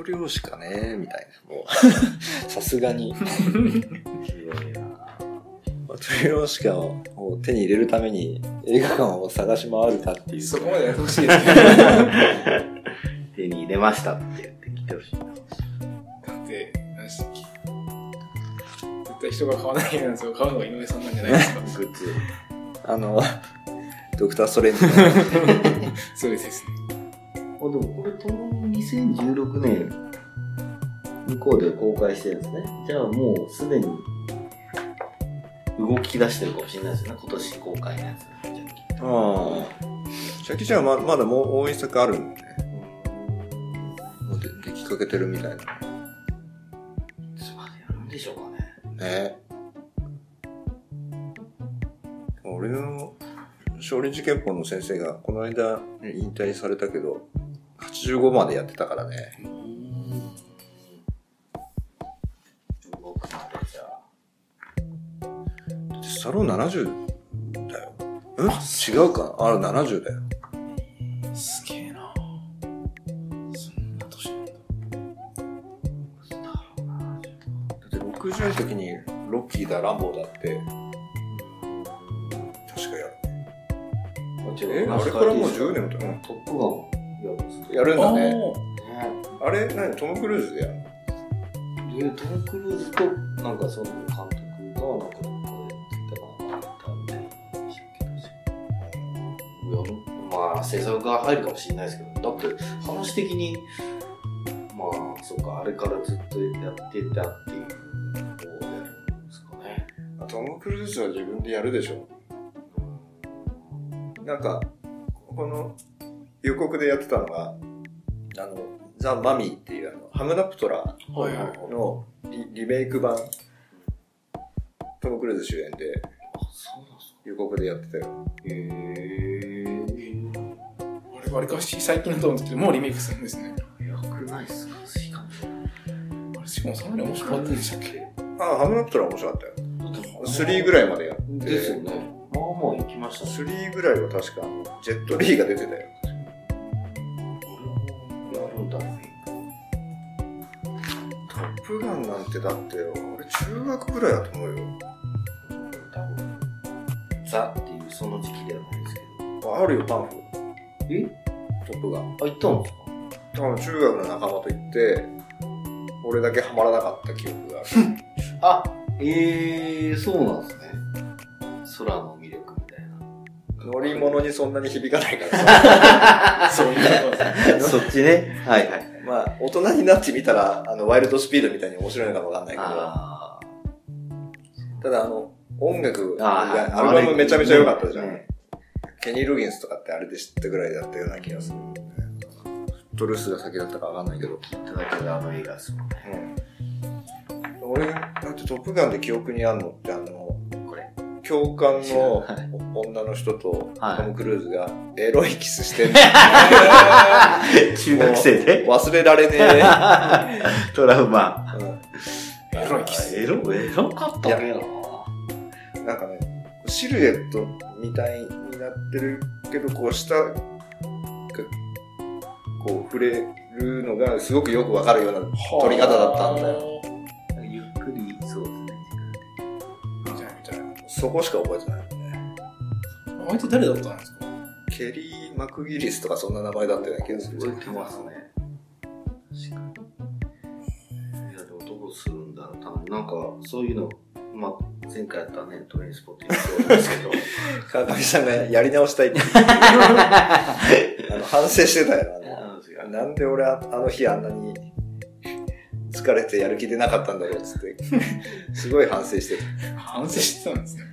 トリョーシカね、みたいな。もう、さすがに。マトリョーシカを手に入れるために映画館を探し回るかっていう。そこまでやってほしいですね。手に入れましたって言ってきてほしいな。だって、何でし絶対人が買わないやつを買うのが井上さんなんじゃないですか。グッズ。あの、ドクターストレンジの。そうですね。あ、でもこれ、ともに2016年、向こうで公開してるんですね。じゃあもうすでに動き出してるかもしれないですよね。今年公開のやつ。ああ。シャキちゃんはままだもうもう一作あるんでね。もうでできかけてるみたいな。いつまでやるんでしょうかね。ね俺の少林寺拳法の先生がこの間ね引退されたけど、85までやってたからね。動くまでじゃあ。だってスタローン70だよ。うん違うかあれ70だよ。すげえなそんな年なんだ。だって60の時にロッキーだ、ランボーだって、確かやる。え？あれからもう10年も経つトップガンやるんですかやるんだね。ねあれ、何？トム・クルーズでやるの？で、トム・クルーズと、なんかその監督が、なんかやってたかな、あったんで、やるまあ、制作が入るかもしれないですけど、だって話的に、まあ、そうか、あれからずっとやってたっていうのをやるんですかね。トム・クルーズは自分でやるでしょ。なんか、この予告でやってたのが、あの、ザ・マミーっていうあの、ハムナプトラ。のリリメイク版、トム・クルーズ主演で。予告でやってたよ。へー。あれ、わりかし最近だと思うんですけど、もうリメイクするんですね。よくないっすか、しかも。あれ、しかもそんなに面白かったんでしたっけ？ああ、ハムナプトラ面白かったよ。だって3ぐらいまでやって。ですよね。まあまあ行きましたね。3ぐらいは確か、ジェットリーが出てたよ。やるんだね。トップガンなんてだって、俺中学ぐらいだと思うよ。多分、ザっていうその時期ではないですけああるよ、パンフ。ど。え？トップガン。あ、行ったんですか？多分中学の仲間と行って、俺だけハマらなかった記憶がある。あ、えー、そうなんですね。空のにそんなに響かないからさ。そういうことですね。そっちね。はいはい。まあ、大人になってみたら、あの、ワイルドスピードみたいに面白いのかもわかんないけど、あただあの、音楽アルバムめちゃめちゃ良かったじゃん。ねケニー・ロギンスとかってあれで知ったぐらいだったような気がする。トルースが先だったかわかんないけど。ただけであの映画ですもんね。うん。俺、だってトップガンで記憶にあるのってあの、これ。教官のはい女の人とはいトム・クルーズがエロいキスしてんの 中学生で？忘れられね トラウマ。え。うんエロいキス。エロ、エロかったね。なんかね、シルエットみたいになってるけど、こう下が、こう触れるのがすごくよくわかるような撮り方だったんだよ。そこしか覚えてないもんね。あいつ誰だったんですか？ケリー・マクギリスとかそんな名前だったような気がする。覚えてますね。確かに。いや、でもどうするんだろう。多分なんか、そういうの、まあ、前回やったね、トレインスポット言ってたんですけど。川上さんがやり直したいって あの反省してたよな。なんで俺ああの日あんなに疲れてやる気出なかったんだろうっつって、すごい反省してた。反省してたんですね。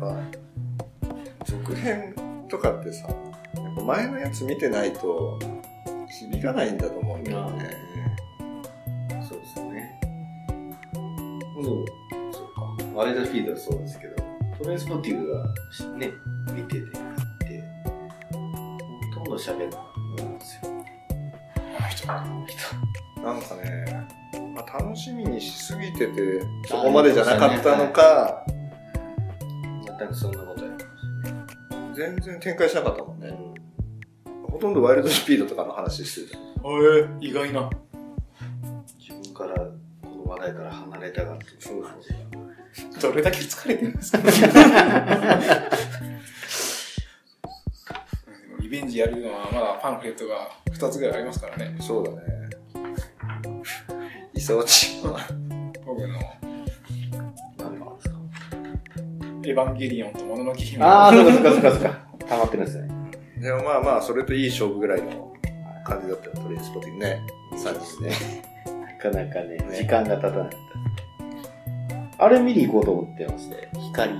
ぱ、続編とかってさ、やっぱ前のやつ見てないと響かないんだと思うんだよね。そうですね。そう、そうか。ワイルドフィードはそうですけど、トレインスポッティングがね、見てて、てほとんど喋んなかったんですよ。なんかね、まあ、楽しみにしすぎてて、そこまでじゃなかったのか、全くそんなことやりま全然展開しなかったもんね。ほとんどワイルドスピードとかの話してた。えー、意外な。自分から、この話題から離れたがっていう感じが。どれだけ疲れてるんですか リベンジやるのはまだパンフレットが2つぐらいありますからね。そうだね。イサオチは、エヴァンゲリオンともののけ姫。ああ、そうかそうかそうかそうか。溜まってるんですね。でもまあまあ、それといい勝負ぐらいの感じだったよ、トレインスポッティングね。3人ね。なかなかね、ね時間が経たなかった。あれ見に行こうと思ってまして、光、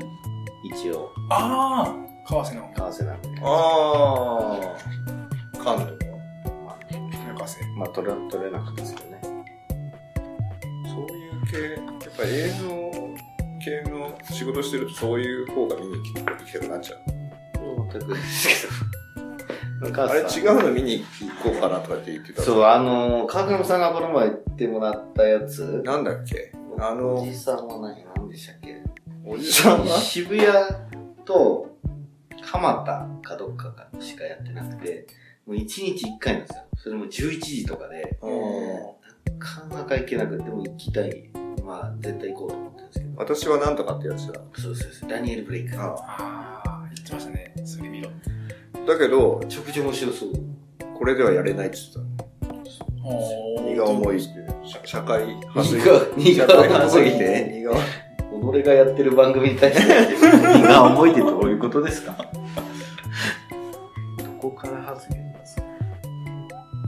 一応、ああ川瀬の為替なんで。あー、カン。まあ、撮れ、撮れなかったですけどね。そういう系、やっぱ映像系の仕事してるとそういう方が見に来て来てるなっちゃう。全くですけど。あれ違うの見に行こうかなとかって言ってた。そう、あの、川上さんがこの前言ってもらったやつ。なんだっけ？あおの、じさんは何、何でしたっけ？おじさんは？渋谷と蒲田かどっかかしかやってなくて、もう1日1回なんですよ。それも11時とかで、うんなかなか行けなくて、でも行きたい。まあ、絶対行こうと思ってるんですけど。私はなんとかってやつだ。そうそうそう。ダニエル・ブレイク。あああ、言ってましたね。それ見ろ。だけど、めちゃくちゃ面白そう。これではやれないって言ってた。荷が重いって。社社会派すぎ荷が荷が社会派すぎ重いて、荷が己がやってる番組に対して、荷が重いってどういうことですか？どこから発言ですか？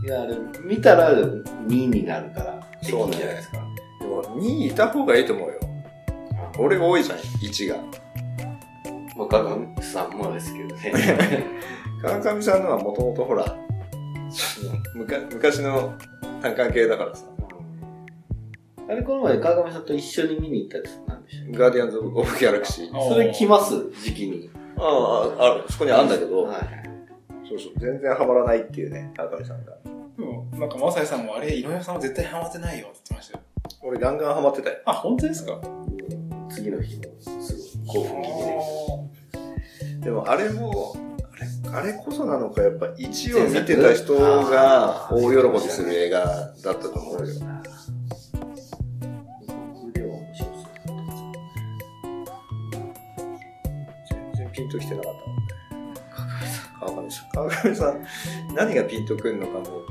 いや、あれ、見たら2になるから、そうねできるじゃないですか。でも2いた方がいいと思うよ。俺が多いじゃん、1が。まあ、ガガンさんもですけどね。川上さんのはもともとほら、むか昔の単関系だからさ。あれ、この前、川上さんと一緒に見に行ったやつなんでしょうガーディアンズ・オブ・ギャラクシー。あそれ来ます？時期に。ああ、ある。そこにあるんだけど、はい。そうそう、全然ハマらないっていうね、川上さんが。でも、なんか、まさやさんもあれ、井上さんは絶対ハマってないよって言ってましたよ。俺ガンガンハマってたよ。あ、本当ですか？次の日も、すごい興奮気味で。でもあれも、あれ、あれこそなのか、やっぱ1を見てた人が大喜びする映画だったと思うよ。全然ピンときてなかった。川上さん。何がピンとくんのかも、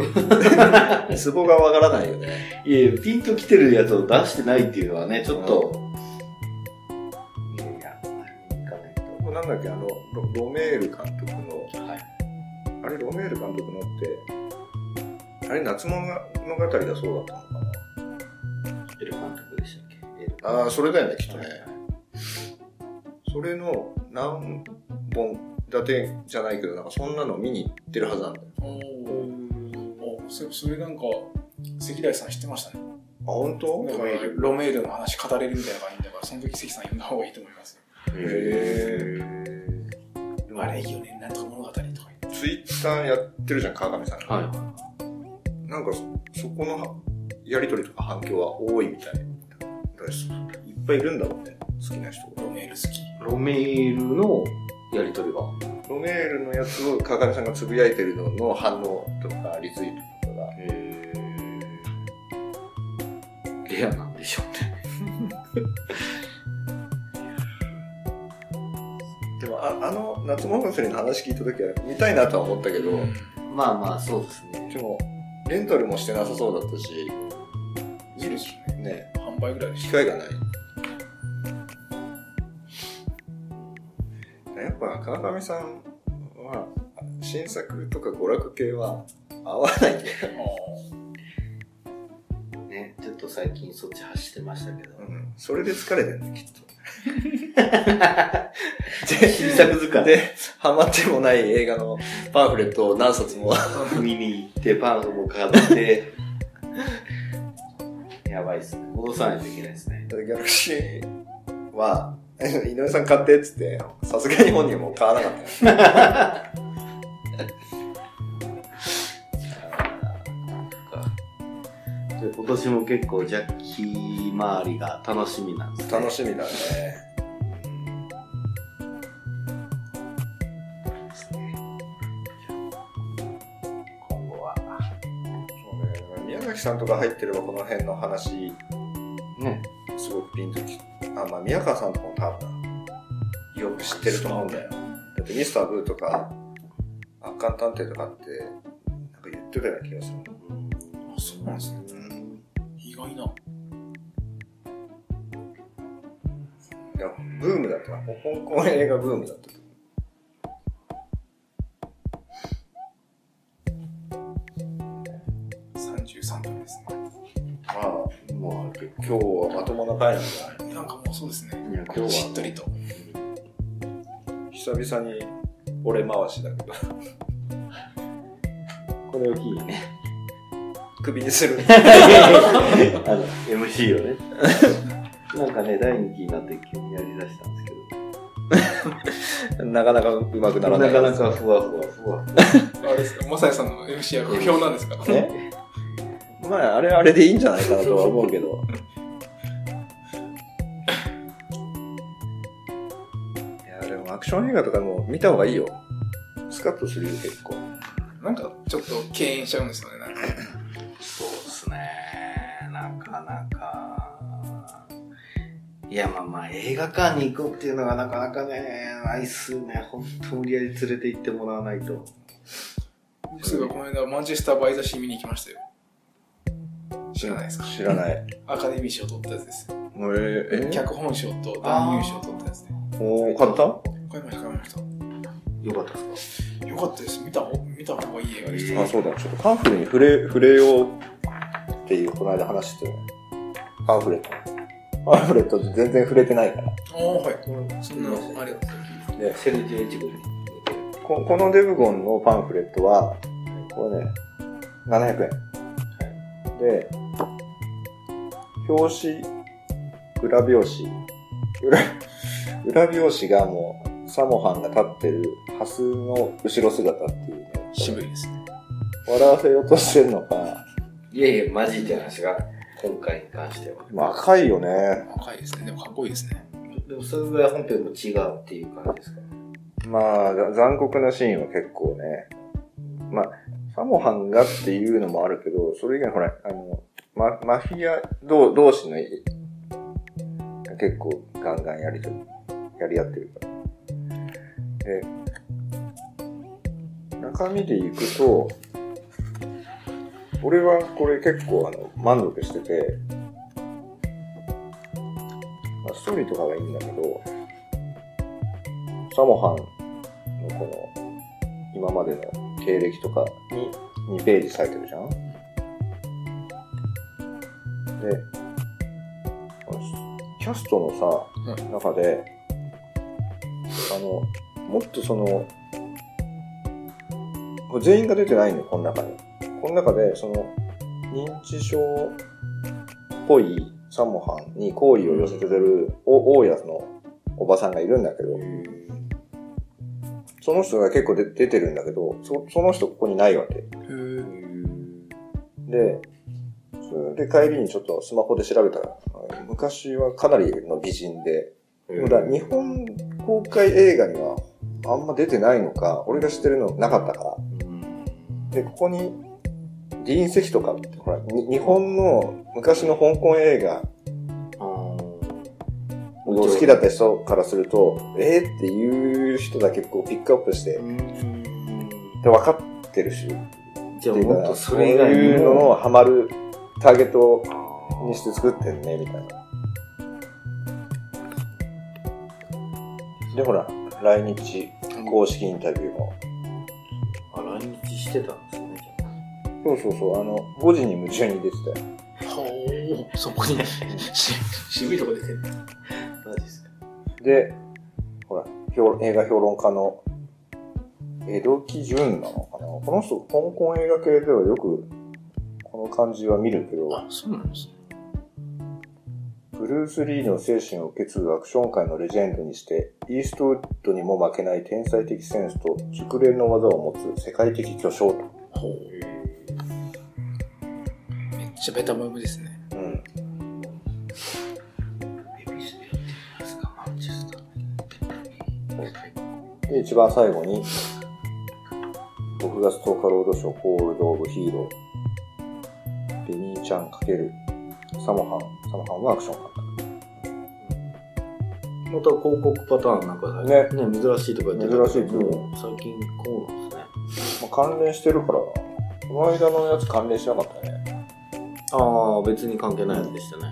ツボがわからないよね。いや、ピンと来てるやつを出してないっていうのはね、ちょっと。いやいや、あれないと。なんだっけ、あの、ロロメール監督の、はい。あれ、ロメール監督のって、あれ、夏物語だそうだったのかエル監督でしたっけ？ああ、それだよね、きっとね。はいそれの何本立てじゃないけど、なんかそんなの見に行ってるはずなんだよ。おおそそれなんか、関大さん知ってましたね。あ、本当？だから、ロメールの話語れるみたいな感じだから、その時関さん呼んだ方がいいと思います。へえ。あれいいよね、なんとか物語とか。ツイッターやってるじゃん、川上さんが。はい。なんかそ、そこのやりとりとか反響は多いみたい。だからいっぱいいるんだろうね、好きな人が。ロメール好き。ロメールのやりとりが。ロメールのやつを川上さんがつぶやいてるのの反応とか、リツイートとかが、へレアなんでしょうね。でもああの夏物語の話聞いた時は見たいなとは思ったけど、まあまあ、そうですね。でもレンタルもしてなさそうだったし、いいでね。ね、販売ぐらい機会がない。ぱ川上さんは新作とか娯楽系は合わないんだよ。た。ね、ちょっと最近そっち走ってましたけど。うん、それで疲れてるね、きっと。新作図鑑。で、ハマってもない映画のパンフレットを何冊も。見に行って、パンフも買って。やばいっすね。戻さないといけないですね。ギャラクシーは、井上さん買ってっつって、さすがに本人も買わなかったよ。で今年も結構ジャッキー周りが楽しみなんですね。楽しみだね。今後は。そうね、宮崎さんとか入ってればこの辺の話、ね。すごくピンとき、あ、まあ宮川さんとかも多分、よく知ってると思うんだよ。だってミスターブーとか、圧巻探偵とかって、なんか言ってたような気がする。あ、そうなんですね。意外な。いや、ブームだったな。香港映画ブームだった。33分ですね。まあ、もう今日はまともな回なんじゃない？そうですね。いや、今日は。しっとりと。久々に俺回しだけど、これを機にね。首にする。あの、MC をね。なんかね、第2期になって急にやりだしたんですけなかなかうまくなど、らない。なかなかふわふわふわ。あれですか、まさやさんの MC は不評なんですか？ねまあ、あれはあれでいいんじゃないかなとは思うけど。クション映画とかも見た方がいいよ。スカッとするよ、結構。なんかちょっと敬遠しちゃうんですよね、なんか。そうですね。なかなか。いや、まあまあ、映画館に行くっていうのがなかなかね、ないっすね。ほんと無理やり連れて行ってもらわないと。ですが、この間、マンチェスター・バイ・ザ・シー見に行きましたよ。知らないですか？知らない。アカデミー賞取ったやつですよ。ええ脚本賞と男優賞取ったやつね。おー、買った買いました、買いました。よかったですか？よかったです。見た方見た方がいい映画でした。あ、そうだ。ちょっとパンフレに触れ、触れようっていう、この間話してたよね。パンフレット。パンフレットで全然触れてないから。ああ、はい。そんな、あれだったで、セルジュエチゴに似てる。ここのデブゴンのパンフレットは、これね、700円。で、表紙、裏表紙、裏、裏表紙がもう、サモハンが立ってるハスの後ろ姿っていうね、渋いですね。笑わせようとしてるのか、いやいや、マジで話が、今回に関しては。まあ赤いよね。若いですね。でもかっこいいですね。でもそれぐらい本編も違うっていう感じですか？まあ、ざ残酷なシーンは結構ね、まあ、サモハンがっていうのもあるけど、それ以外にほら、あの、ママフィア同同士の結構ガンガンやりとり、やり合ってるから。で、中身でいくと、俺はこれ結構あの満足してて、まあ、ストーリーとかがいいんだけど、サモハンのこの今までの経歴とかに2ページされてるじゃん？で、キャストのさ、中で、あの、もっとその、全員が出てないのよ、この中に。この中で、その、認知症っぽいサモハンに好意を寄せてる、お大家のおばさんがいるんだけど、その人が結構で出てるんだけど、そその人ここにないわけ。で、それで帰りにちょっとスマホで調べたら、昔はかなりの美人で、日本公開映画にはあんま出てないのか、俺が知ってるのなかったから。で、ここに、ディーン・セヒとかって、ほら、に日本の昔の香港映画を好きだった人からすると、えー、っていう人だけこうピックアップして、で、分かってるし、じゃあっていうかもっとそれいうの。のハマるターゲットにして作ってんね、みたいな。で、ほら、来日公式インタビューも。あ、来日してたんですね。そうそうそう、あの、5時に夢中に出てたよ。ほう、そこに、し、渋いとこ出てる。マジですか。で、ほら、評映画評論家の江戸木淳なのかなこの人、香港映画系ではよくこの感じは見るけど、あ、そうなんですね。ブルース・リーの精神を受け継ぐアクション界のレジェンドにして、イーストウッドにも負けない天才的センスと熟練の技を持つ世界的巨匠と。めっちゃベタムーブですね。うん。で、一番最後に、6月10日ロードショー、コールド・オブ・ヒーロー、ベニーちゃん×サモハン、サモハンはアクション監また広告パターンなんかねね珍しいとか言ってたけど珍しいけど最近こうなんですね。督。まあ、関連してるからな。この間のやつ関連しなかったね。ああ、別に関係ないやつでしたね。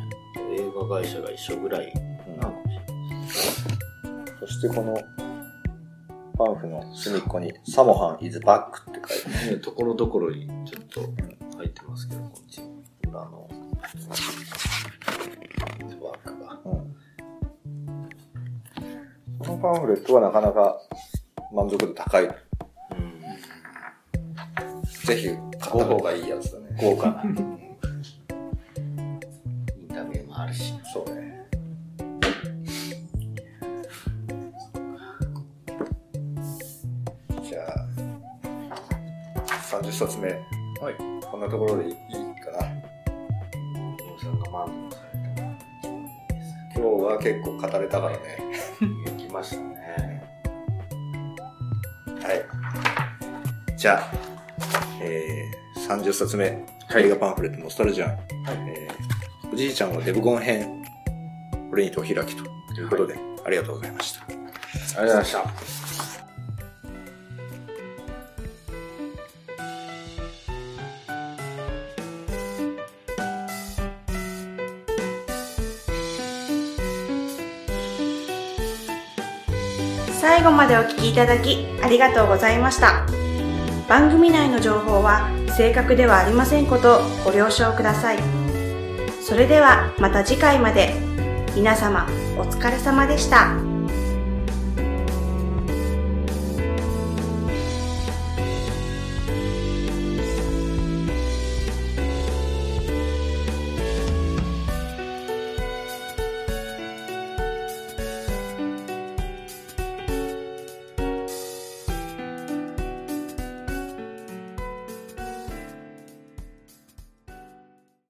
映画会社が一緒ぐらいなのかもしれない。そしてこの、パンフの隅っこに、サモハン is back って書いてある。ね、ところどころにちょっと入ってますけど、こっち裏のワークが。うんこのパンフレットはなかなか満足度高い。うん。ぜひ買った方がいいやつだね。豪華な。インタビューもあるし。そうね。じゃあ、30冊目。はい。こんなところでいい？結構語れたからね。いや来ましたね。はい。じゃあ、えー、30冊目、はい映画パンフレットノスタルジアン。えー、おじいちゃんのデブゴン編、これにと開きということで、ありがとうございました。ありがとうございました。最後までお聞きいただきありがとうございました。番組内の情報は正確ではありませんことをご了承ください。それではまた次回まで。皆様お疲れ様でした。